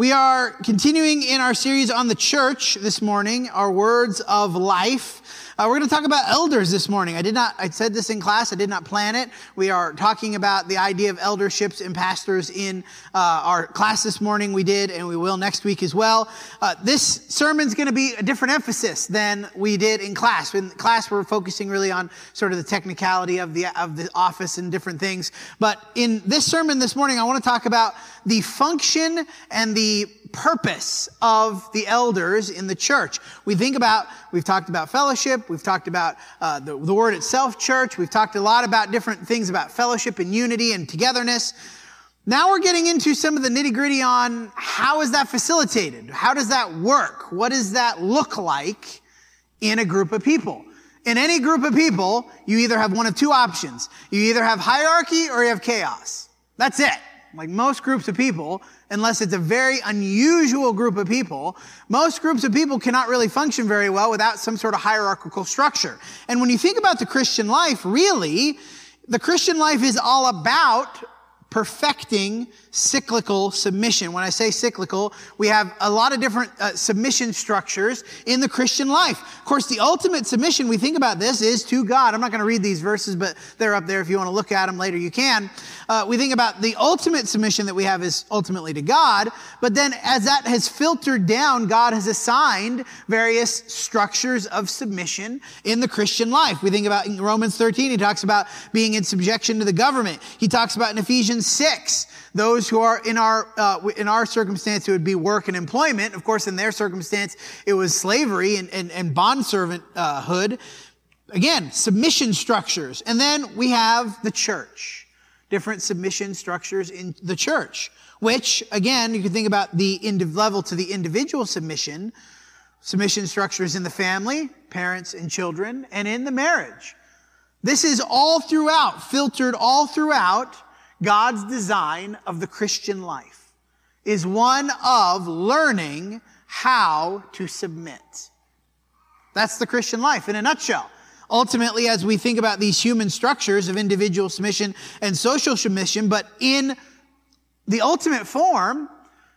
We are continuing in our series on the church this morning, our words of life. Uh, we're going to talk about elders this morning. I did not, I said this in class, I did not plan it. We are talking about the idea of elderships and pastors in uh, our class this morning. We did, and we will next week as well. Uh, this sermon's going to be a different emphasis than we did in class. In class, we're focusing really on sort of the technicality of the, of the office and different things. But in this sermon this morning, I want to talk about the function and the purpose of the elders in the church. We think about, we've talked about fellowship, we've talked about uh, the, the word itself, church, we've talked a lot about different things about fellowship and unity and togetherness. Now we're getting into some of the nitty gritty on how is that facilitated? How does that work? What does that look like in a group of people? In any group of people, you either have one of two options. You either have hierarchy or you have chaos. That's it. Like most groups of people, unless it's a very unusual group of people, most groups of people cannot really function very well without some sort of hierarchical structure. And when you think about the Christian life, really, the Christian life is all about perfecting cyclical submission. When I say cyclical, we have a lot of different uh, submission structures in the Christian life. Of course, the ultimate submission, we think about this, is to God. I'm not going to read these verses, but they're up there. If you want to look at them later, you can. Uh, we think about the ultimate submission that we have is ultimately to God. But then as that has filtered down, God has assigned various structures of submission in the Christian life. We think about in Romans 13, he talks about being in subjection to the government. He talks about in Ephesians 6, those who are in our uh, in our circumstance it would be work and employment. Of course in their circumstance it was slavery and, and, and servanthood again submission structures. And then we have the church. Different submission structures in the church which again you can think about the level to the individual submission. Submission structures in the family parents and children and in the marriage. This is all throughout filtered all throughout God's design of the Christian life is one of learning how to submit. That's the Christian life in a nutshell. Ultimately, as we think about these human structures of individual submission and social submission, but in the ultimate form,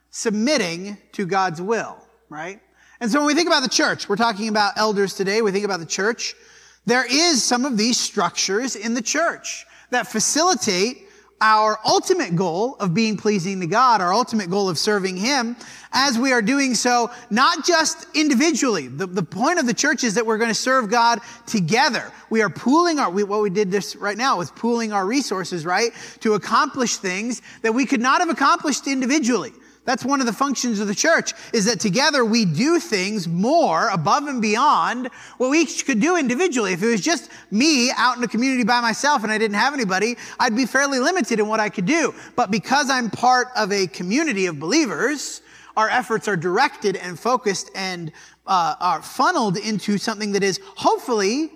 submitting to God's will, right? And so when we think about the church, we're talking about elders today, we think about the church, there is some of these structures in the church that facilitate our ultimate goal of being pleasing to God, our ultimate goal of serving Him, as we are doing so, not just individually. The, the point of the church is that we're going to serve God together. We are pooling our, we, what we did this right now was pooling our resources, right? To accomplish things that we could not have accomplished individually. That's one of the functions of the church is that together we do things more above and beyond what we each could do individually. If it was just me out in the community by myself and I didn't have anybody, I'd be fairly limited in what I could do. But because I'm part of a community of believers, our efforts are directed and focused and uh, are funneled into something that is hopefully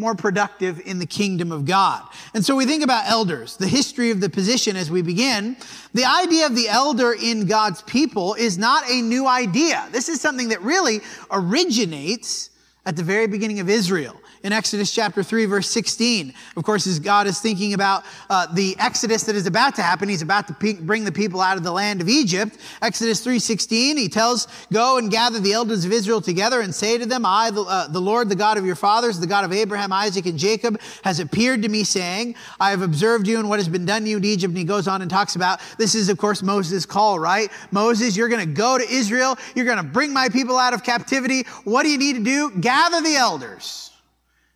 more productive in the kingdom of God. And so we think about elders, the history of the position as we begin. The idea of the elder in God's people is not a new idea. This is something that really originates at the very beginning of Israel in Exodus chapter 3, verse 16. Of course, as God is thinking about uh, the Exodus that is about to happen, He's about to pe- bring the people out of the land of Egypt. Exodus 3.16, He tells, Go and gather the elders of Israel together and say to them, I, the, uh, the Lord, the God of your fathers, the God of Abraham, Isaac, and Jacob, has appeared to me saying, I have observed you and what has been done to you in Egypt. And he goes on and talks about, this is of course Moses' call, right? Moses, you're going to go to Israel. You're going to bring my people out of captivity. What do you need to do? Gather the elders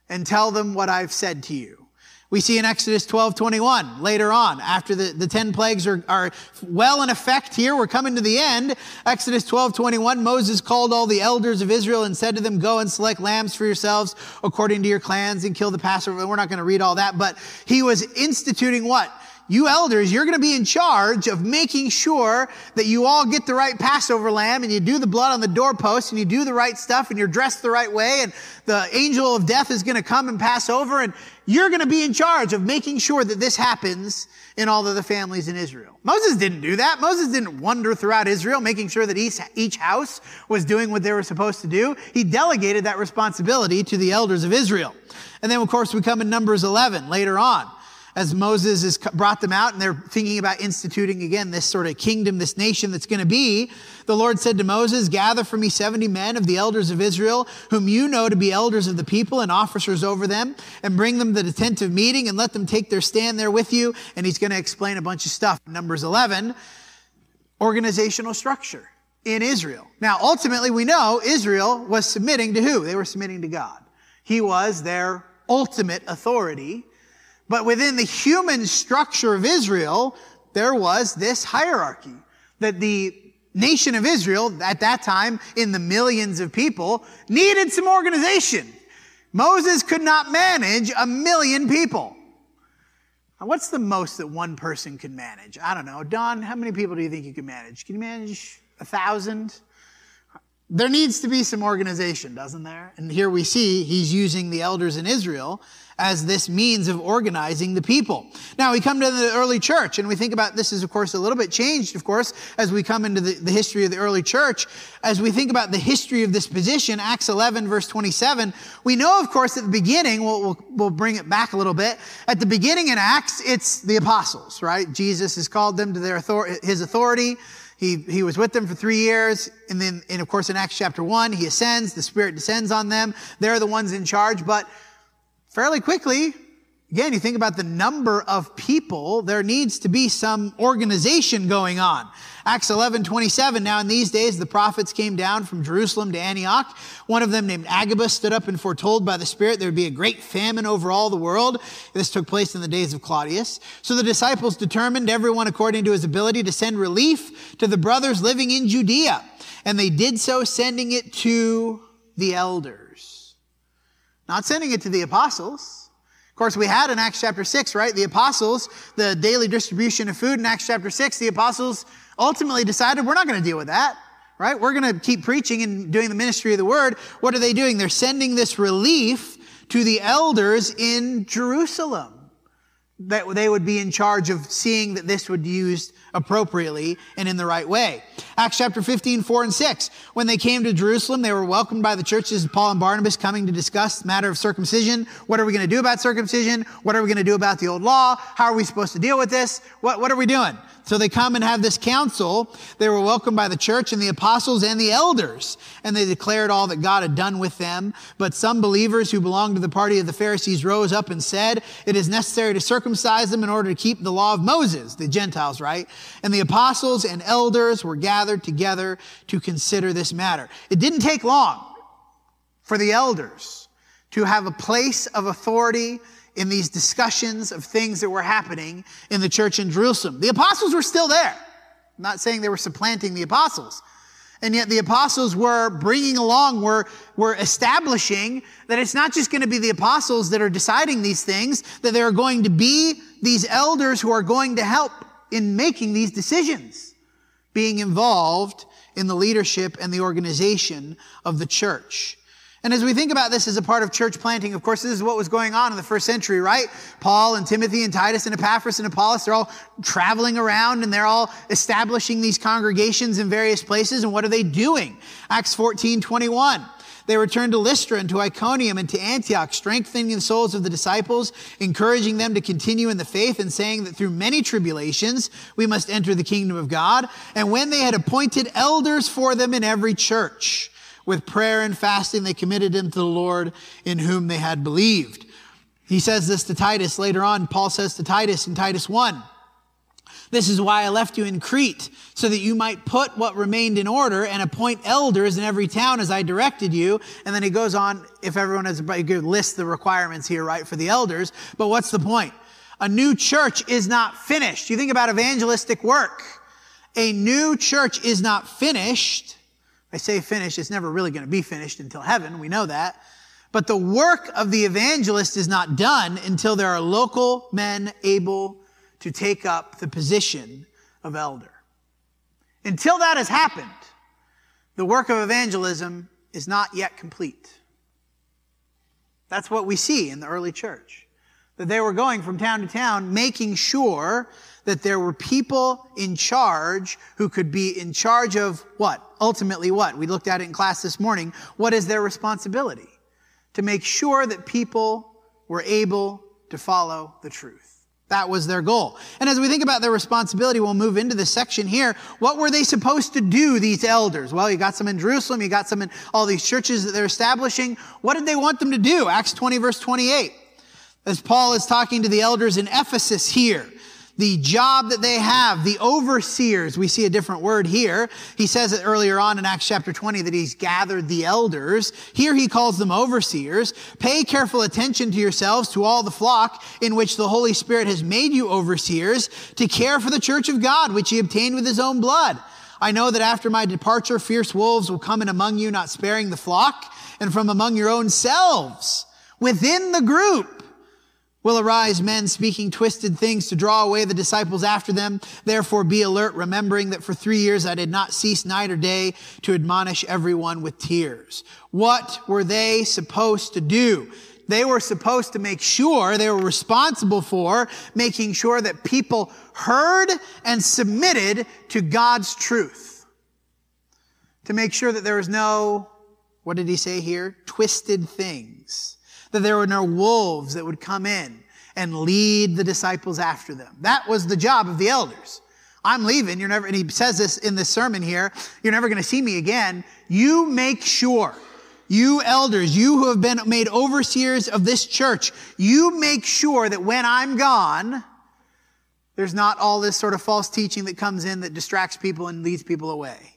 and tell them what I've said to you. We see in Exodus 12, 21, later on, after the, the 10 plagues are, are well in effect here, we're coming to the end. Exodus 12, 21, Moses called all the elders of Israel and said to them, go and select lambs for yourselves according to your clans and kill the Passover. We're not going to read all that, but he was instituting what? You elders, you're going to be in charge of making sure that you all get the right Passover lamb and you do the blood on the doorpost and you do the right stuff and you're dressed the right way and the angel of death is going to come and pass over and you're going to be in charge of making sure that this happens in all of the families in Israel. Moses didn't do that. Moses didn't wander throughout Israel making sure that each, each house was doing what they were supposed to do. He delegated that responsibility to the elders of Israel. And then, of course, we come in Numbers 11 later on. As Moses has brought them out and they're thinking about instituting again this sort of kingdom, this nation that's going to be, the Lord said to Moses, Gather for me 70 men of the elders of Israel, whom you know to be elders of the people and officers over them, and bring them to the tent of meeting and let them take their stand there with you. And he's going to explain a bunch of stuff. Numbers 11, organizational structure in Israel. Now, ultimately, we know Israel was submitting to who? They were submitting to God. He was their ultimate authority. But within the human structure of Israel, there was this hierarchy that the nation of Israel at that time in the millions of people needed some organization. Moses could not manage a million people. What's the most that one person can manage? I don't know. Don, how many people do you think you can manage? Can you manage a thousand? There needs to be some organization, doesn't there? And here we see he's using the elders in Israel as this means of organizing the people. Now we come to the early church and we think about this is of course a little bit changed, of course, as we come into the, the history of the early church. As we think about the history of this position, Acts 11 verse 27, we know of course at the beginning, we'll, we'll, we'll bring it back a little bit. At the beginning in Acts, it's the apostles, right? Jesus has called them to their author- his authority. He, he was with them for three years. And then, and of course, in Acts chapter one, he ascends, the Spirit descends on them. They're the ones in charge. But fairly quickly, again, you think about the number of people, there needs to be some organization going on. Acts 11, 27. Now in these days, the prophets came down from Jerusalem to Antioch. One of them named Agabus stood up and foretold by the Spirit there would be a great famine over all the world. This took place in the days of Claudius. So the disciples determined, everyone according to his ability, to send relief to the brothers living in Judea. And they did so, sending it to the elders. Not sending it to the apostles. Of course, we had in Acts chapter 6, right? The apostles, the daily distribution of food in Acts chapter 6, the apostles ultimately decided we're not going to deal with that, right? We're going to keep preaching and doing the ministry of the word. What are they doing? They're sending this relief to the elders in Jerusalem that they would be in charge of seeing that this would be used appropriately and in the right way. Acts chapter 15, 4 and 6. When they came to Jerusalem, they were welcomed by the churches Paul and Barnabas coming to discuss the matter of circumcision. What are we going to do about circumcision? What are we going to do about the old law? How are we supposed to deal with this? What, what are we doing? So they come and have this council. They were welcomed by the church and the apostles and the elders, and they declared all that God had done with them. But some believers who belonged to the party of the Pharisees rose up and said, It is necessary to circumcise them in order to keep the law of Moses, the Gentiles, right? And the apostles and elders were gathered together to consider this matter. It didn't take long for the elders to have a place of authority in these discussions of things that were happening in the church in Jerusalem. The apostles were still there. I'm not saying they were supplanting the apostles. And yet the apostles were bringing along, were, were establishing that it's not just going to be the apostles that are deciding these things, that there are going to be these elders who are going to help in making these decisions, being involved in the leadership and the organization of the church. And as we think about this as a part of church planting, of course, this is what was going on in the first century, right? Paul and Timothy and Titus and Epaphras and Apollos, they're all traveling around and they're all establishing these congregations in various places. And what are they doing? Acts 14, 21. They returned to Lystra and to Iconium and to Antioch, strengthening the souls of the disciples, encouraging them to continue in the faith and saying that through many tribulations we must enter the kingdom of God. And when they had appointed elders for them in every church, with prayer and fasting, they committed them to the Lord in whom they had believed. He says this to Titus later on. Paul says to Titus in Titus 1, this is why I left you in Crete, so that you might put what remained in order and appoint elders in every town as I directed you. And then he goes on, if everyone has, a good list the requirements here, right, for the elders. But what's the point? A new church is not finished. You think about evangelistic work. A new church is not finished I say finished, it's never really going to be finished until heaven. We know that. But the work of the evangelist is not done until there are local men able to take up the position of elder. Until that has happened, the work of evangelism is not yet complete. That's what we see in the early church. That they were going from town to town, making sure that there were people in charge who could be in charge of what? Ultimately, what? We looked at it in class this morning. What is their responsibility? To make sure that people were able to follow the truth. That was their goal. And as we think about their responsibility, we'll move into this section here. What were they supposed to do, these elders? Well, you got some in Jerusalem, you got some in all these churches that they're establishing. What did they want them to do? Acts 20, verse 28. As Paul is talking to the elders in Ephesus here the job that they have, the overseers. We see a different word here. He says it earlier on in Acts chapter 20 that he's gathered the elders. Here he calls them overseers. Pay careful attention to yourselves, to all the flock in which the Holy Spirit has made you overseers to care for the church of God, which he obtained with his own blood. I know that after my departure, fierce wolves will come in among you, not sparing the flock, and from among your own selves, within the group will arise men speaking twisted things to draw away the disciples after them. Therefore be alert, remembering that for three years I did not cease night or day to admonish everyone with tears. What were they supposed to do? They were supposed to make sure, they were responsible for making sure that people heard and submitted to God's truth. To make sure that there was no, what did he say here? Twisted things that there were no wolves that would come in and lead the disciples after them. That was the job of the elders. I'm leaving. You're never, and he says this in this sermon here, you're never going to see me again. You make sure, you elders, you who have been made overseers of this church, you make sure that when I'm gone, there's not all this sort of false teaching that comes in that distracts people and leads people away.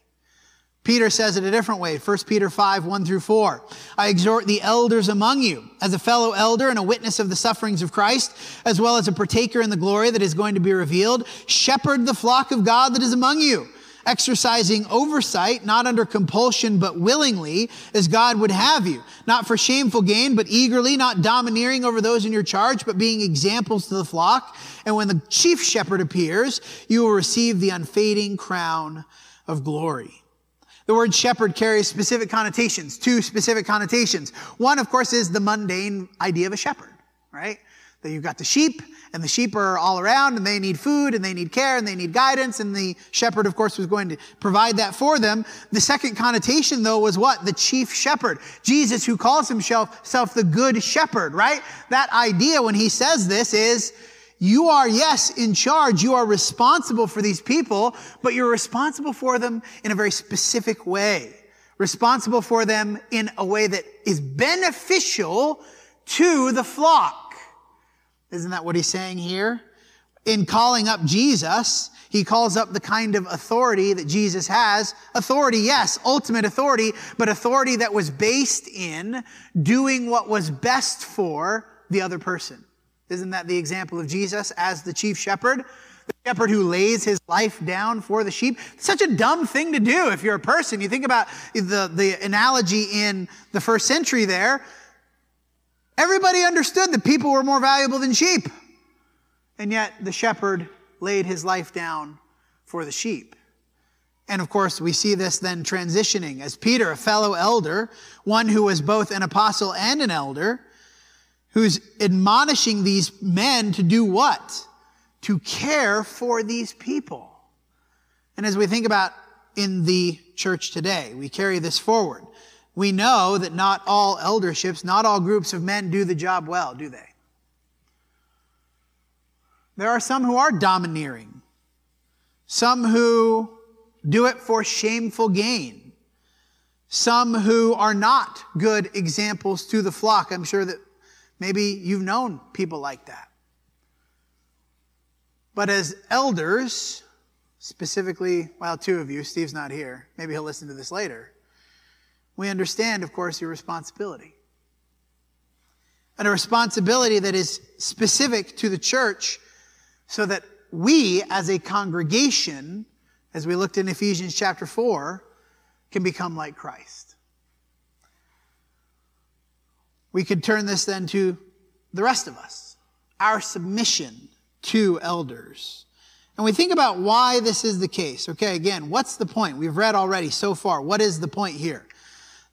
Peter says it a different way. 1 Peter 5, 1 through 4. I exhort the elders among you, as a fellow elder and a witness of the sufferings of Christ, as well as a partaker in the glory that is going to be revealed. Shepherd the flock of God that is among you, exercising oversight, not under compulsion, but willingly, as God would have you. Not for shameful gain, but eagerly, not domineering over those in your charge, but being examples to the flock. And when the chief shepherd appears, you will receive the unfading crown of glory. The word shepherd carries specific connotations, two specific connotations. One, of course, is the mundane idea of a shepherd, right? That you've got the sheep, and the sheep are all around, and they need food, and they need care, and they need guidance, and the shepherd, of course, was going to provide that for them. The second connotation, though, was what? The chief shepherd. Jesus, who calls himself, the good shepherd, right? That idea when he says this is, you are, yes, in charge. You are responsible for these people, but you're responsible for them in a very specific way. Responsible for them in a way that is beneficial to the flock. Isn't that what he's saying here? In calling up Jesus, he calls up the kind of authority that Jesus has. Authority, yes, ultimate authority, but authority that was based in doing what was best for the other person. Isn't that the example of Jesus as the chief shepherd? The shepherd who lays his life down for the sheep. such a dumb thing to do if you're a person. You think about the, the analogy in the first century there. Everybody understood that people were more valuable than sheep. And yet the shepherd laid his life down for the sheep. And of course, we see this then transitioning as Peter, a fellow elder, one who was both an apostle and an elder, who's admonishing these men to do what? To care for these people. And as we think about in the church today, we carry this forward. We know that not all elderships, not all groups of men do the job well, do they? There are some who are domineering, some who do it for shameful gain, some who are not good examples to the flock. I'm sure that Maybe you've known people like that. But as elders, specifically, well, two of you, Steve's not here. Maybe he'll listen to this later. We understand, of course, your responsibility. And a responsibility that is specific to the church so that we as a congregation, as we looked in Ephesians chapter 4, can become like Christ. We could turn this then to the rest of us, our submission to elders. And we think about why this is the case. Okay, again, what's the point? We've read already so far. What is the point here?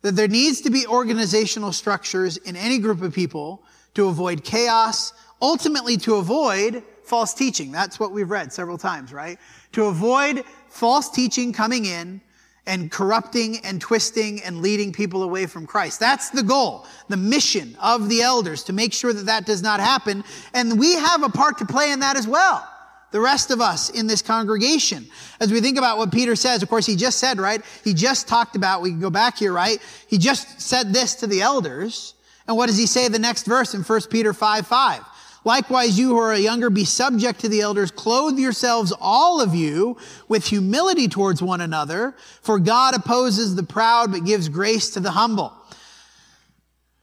That there needs to be organizational structures in any group of people to avoid chaos, ultimately to avoid false teaching. That's what we've read several times, right? To avoid false teaching coming in and corrupting and twisting and leading people away from Christ. That's the goal, the mission of the elders to make sure that that does not happen. And we have a part to play in that as well. The rest of us in this congregation. As we think about what Peter says, of course, he just said, right? He just talked about, we can go back here, right? He just said this to the elders. And what does he say the next verse in 1 Peter 5 5? Likewise, you who are younger, be subject to the elders. Clothe yourselves, all of you, with humility towards one another, for God opposes the proud, but gives grace to the humble.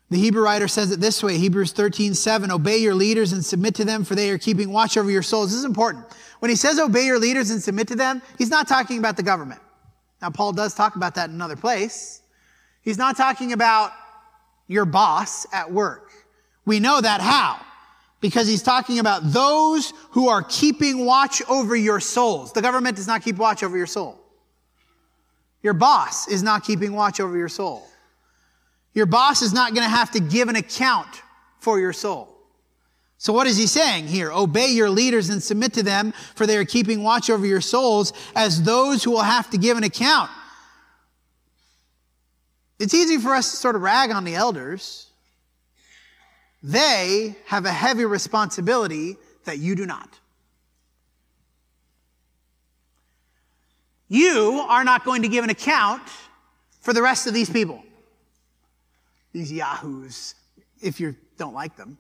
The Hebrew writer says it this way, Hebrews 13, 7, obey your leaders and submit to them, for they are keeping watch over your souls. This is important. When he says obey your leaders and submit to them, he's not talking about the government. Now, Paul does talk about that in another place. He's not talking about your boss at work. We know that how? Because he's talking about those who are keeping watch over your souls. The government does not keep watch over your soul. Your boss is not keeping watch over your soul. Your boss is not going to have to give an account for your soul. So what is he saying here? Obey your leaders and submit to them, for they are keeping watch over your souls as those who will have to give an account. It's easy for us to sort of rag on the elders they have a heavy responsibility that you do not. You are not going to give an account for the rest of these people. These yahoos, if you don't like them.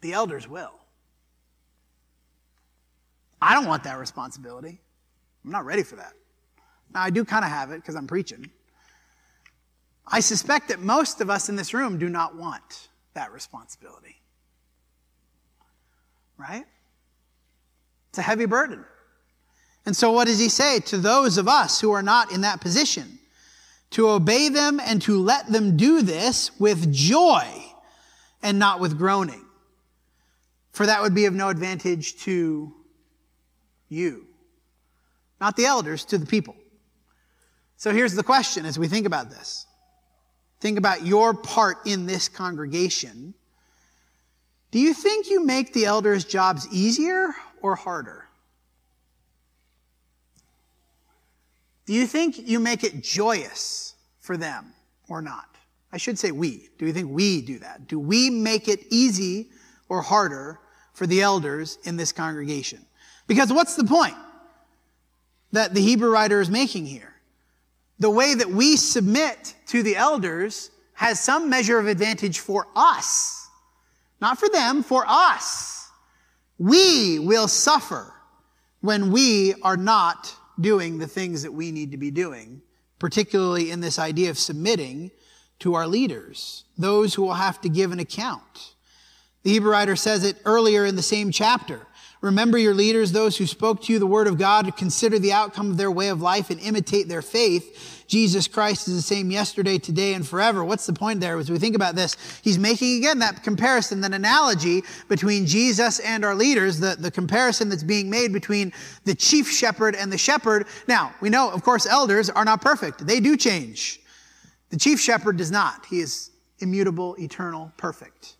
The elders will. I don't want that responsibility. I'm not ready for that. Now, I do kind of have it because I'm preaching. I suspect that most of us in this room do not want that responsibility. Right? It's a heavy burden. And so, what does he say to those of us who are not in that position? To obey them and to let them do this with joy and not with groaning. For that would be of no advantage to you, not the elders, to the people. So, here's the question as we think about this Think about your part in this congregation. Do you think you make the elders' jobs easier or harder? Do you think you make it joyous for them or not? I should say we. Do you think we do that? Do we make it easy or harder for the elders in this congregation? Because what's the point that the Hebrew writer is making here? The way that we submit to the elders has some measure of advantage for us. Not for them, for us. We will suffer when we are not doing the things that we need to be doing, particularly in this idea of submitting to our leaders, those who will have to give an account. The Hebrew writer says it earlier in the same chapter. Remember your leaders, those who spoke to you the word of God, consider the outcome of their way of life and imitate their faith. Jesus Christ is the same yesterday, today, and forever. What's the point there as we think about this? He's making again that comparison, that analogy between Jesus and our leaders, the, the comparison that's being made between the chief shepherd and the shepherd. Now, we know, of course, elders are not perfect. They do change. The chief shepherd does not. He is immutable, eternal, perfect.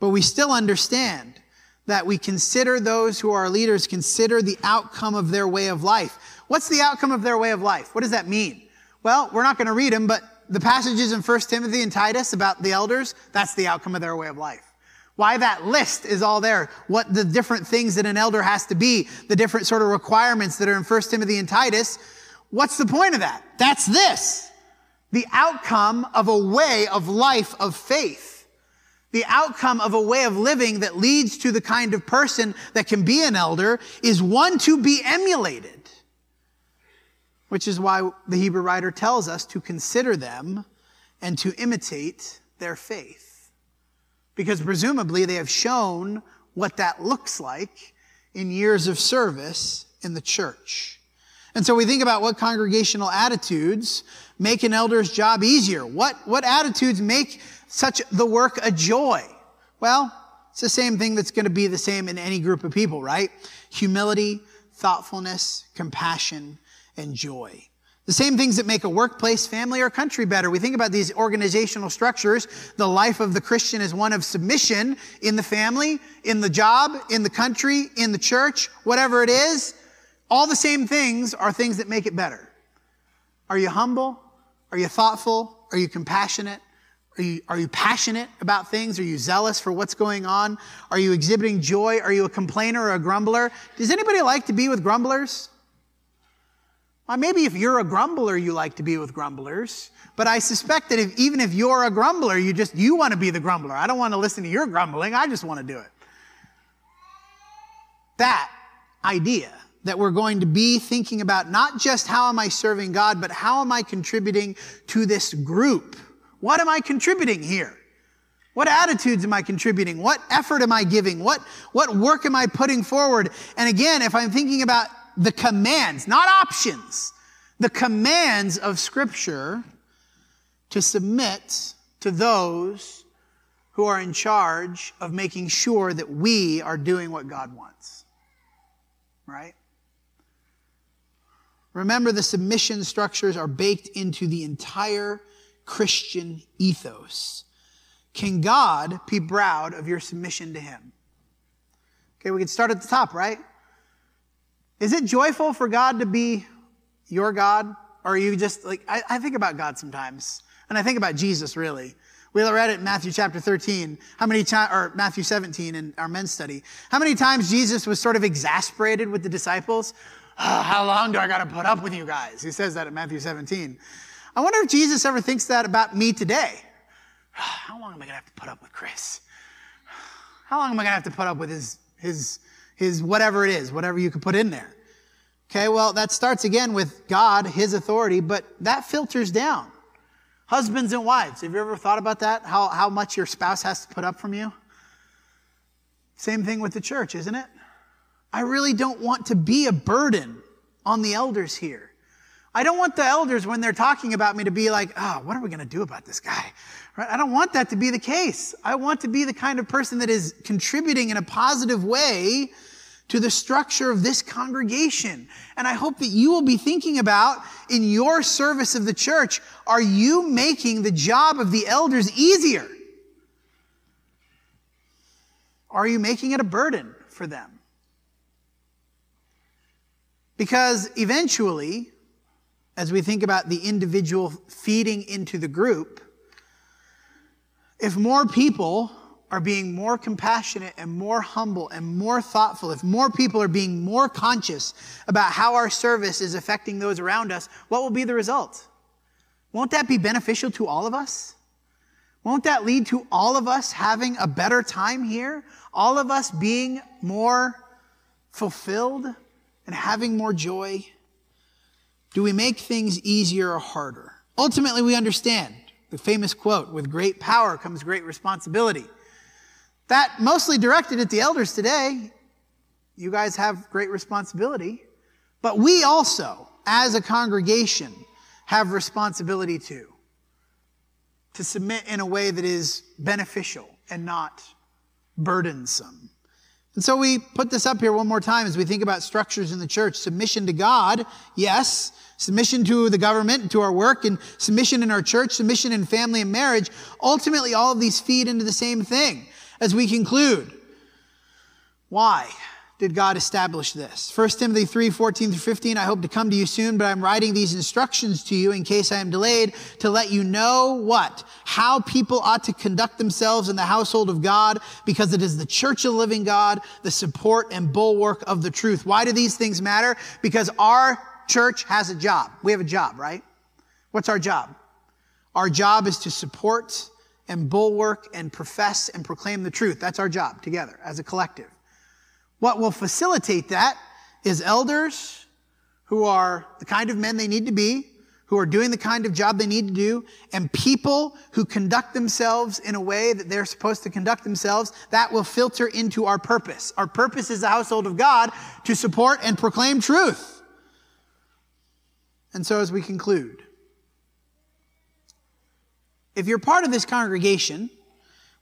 But we still understand that we consider those who are leaders, consider the outcome of their way of life. What's the outcome of their way of life? What does that mean? Well, we're not going to read them, but the passages in 1 Timothy and Titus about the elders, that's the outcome of their way of life. Why that list is all there. What the different things that an elder has to be, the different sort of requirements that are in 1 Timothy and Titus. What's the point of that? That's this. The outcome of a way of life of faith the outcome of a way of living that leads to the kind of person that can be an elder is one to be emulated. Which is why the Hebrew writer tells us to consider them and to imitate their faith. Because presumably they have shown what that looks like in years of service in the church. And so we think about what congregational attitudes make an elder's job easier. What, what attitudes make such the work a joy? Well, it's the same thing that's going to be the same in any group of people, right? Humility, thoughtfulness, compassion, and joy. The same things that make a workplace, family, or country better. We think about these organizational structures. The life of the Christian is one of submission in the family, in the job, in the country, in the church, whatever it is. All the same things are things that make it better. Are you humble? Are you thoughtful? Are you compassionate? Are you, are you passionate about things? Are you zealous for what's going on? Are you exhibiting joy? Are you a complainer or a grumbler? Does anybody like to be with grumblers? Well, maybe if you're a grumbler, you like to be with grumblers. But I suspect that if, even if you're a grumbler, you just, you want to be the grumbler. I don't want to listen to your grumbling. I just want to do it. That idea that we're going to be thinking about not just how am I serving God, but how am I contributing to this group? What am I contributing here? What attitudes am I contributing? What effort am I giving? What, what work am I putting forward? And again, if I'm thinking about the commands, not options, the commands of Scripture to submit to those who are in charge of making sure that we are doing what God wants. Right? Remember, the submission structures are baked into the entire Christian ethos. Can God be proud of your submission to Him? Okay, we can start at the top, right? Is it joyful for God to be your God? Or are you just like, I, I think about God sometimes, and I think about Jesus really. We all read it in Matthew chapter 13. How many times, or Matthew 17 in our men's study. How many times Jesus was sort of exasperated with the disciples? Oh, how long do I got to put up with you guys? He says that in Matthew 17. I wonder if Jesus ever thinks that about me today. How long am I going to have to put up with Chris? How long am I going to have to put up with his, his, his whatever it is, whatever you could put in there? Okay, well, that starts again with God, His authority, but that filters down. Husbands and wives, have you ever thought about that? How, how much your spouse has to put up from you? Same thing with the church, isn't it? I really don't want to be a burden on the elders here. I don't want the elders, when they're talking about me, to be like, oh, what are we going to do about this guy? Right? I don't want that to be the case. I want to be the kind of person that is contributing in a positive way to the structure of this congregation. And I hope that you will be thinking about in your service of the church, are you making the job of the elders easier? Are you making it a burden for them? Because eventually, as we think about the individual feeding into the group, if more people are being more compassionate and more humble and more thoughtful, if more people are being more conscious about how our service is affecting those around us, what will be the result? Won't that be beneficial to all of us? Won't that lead to all of us having a better time here? All of us being more fulfilled and having more joy? Do we make things easier or harder? Ultimately, we understand the famous quote with great power comes great responsibility. That mostly directed at the elders today. You guys have great responsibility. But we also, as a congregation, have responsibility too. To submit in a way that is beneficial and not burdensome. And so we put this up here one more time as we think about structures in the church. Submission to God, yes. Submission to the government, to our work, and submission in our church, submission in family and marriage. Ultimately, all of these feed into the same thing. As we conclude, why did God establish this? 1 Timothy 3, 14 through 15, I hope to come to you soon, but I'm writing these instructions to you in case I am delayed to let you know what? How people ought to conduct themselves in the household of God because it is the church of the living God, the support and bulwark of the truth. Why do these things matter? Because our church has a job. We have a job, right? What's our job? Our job is to support and bulwark and profess and proclaim the truth. That's our job together as a collective. What will facilitate that is elders who are the kind of men they need to be, who are doing the kind of job they need to do, and people who conduct themselves in a way that they're supposed to conduct themselves, that will filter into our purpose. Our purpose is the household of God to support and proclaim truth. And so, as we conclude, if you're part of this congregation,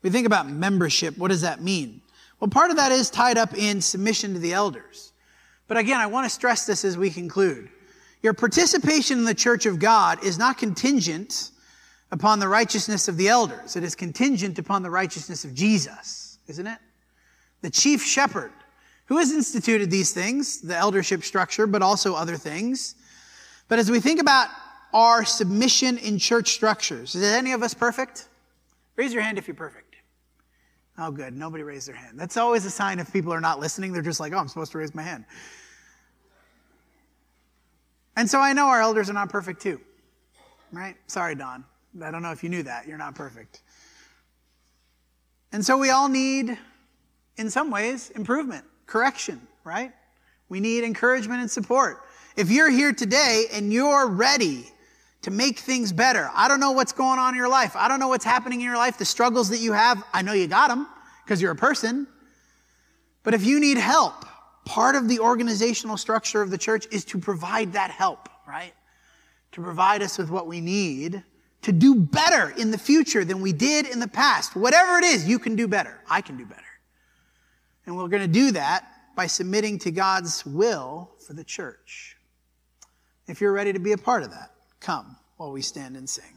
we think about membership. What does that mean? Well, part of that is tied up in submission to the elders. But again, I want to stress this as we conclude. Your participation in the church of God is not contingent upon the righteousness of the elders. It is contingent upon the righteousness of Jesus, isn't it? The chief shepherd who has instituted these things, the eldership structure, but also other things. But as we think about our submission in church structures, is any of us perfect? Raise your hand if you're perfect. Oh, good. Nobody raised their hand. That's always a sign if people are not listening. They're just like, oh, I'm supposed to raise my hand. And so I know our elders are not perfect too, right? Sorry, Don. I don't know if you knew that. You're not perfect. And so we all need, in some ways, improvement, correction, right? We need encouragement and support. If you're here today and you're ready to make things better, I don't know what's going on in your life. I don't know what's happening in your life, the struggles that you have. I know you got them because you're a person. But if you need help, part of the organizational structure of the church is to provide that help, right? To provide us with what we need to do better in the future than we did in the past. Whatever it is, you can do better. I can do better. And we're going to do that by submitting to God's will for the church. If you're ready to be a part of that, come while we stand and sing.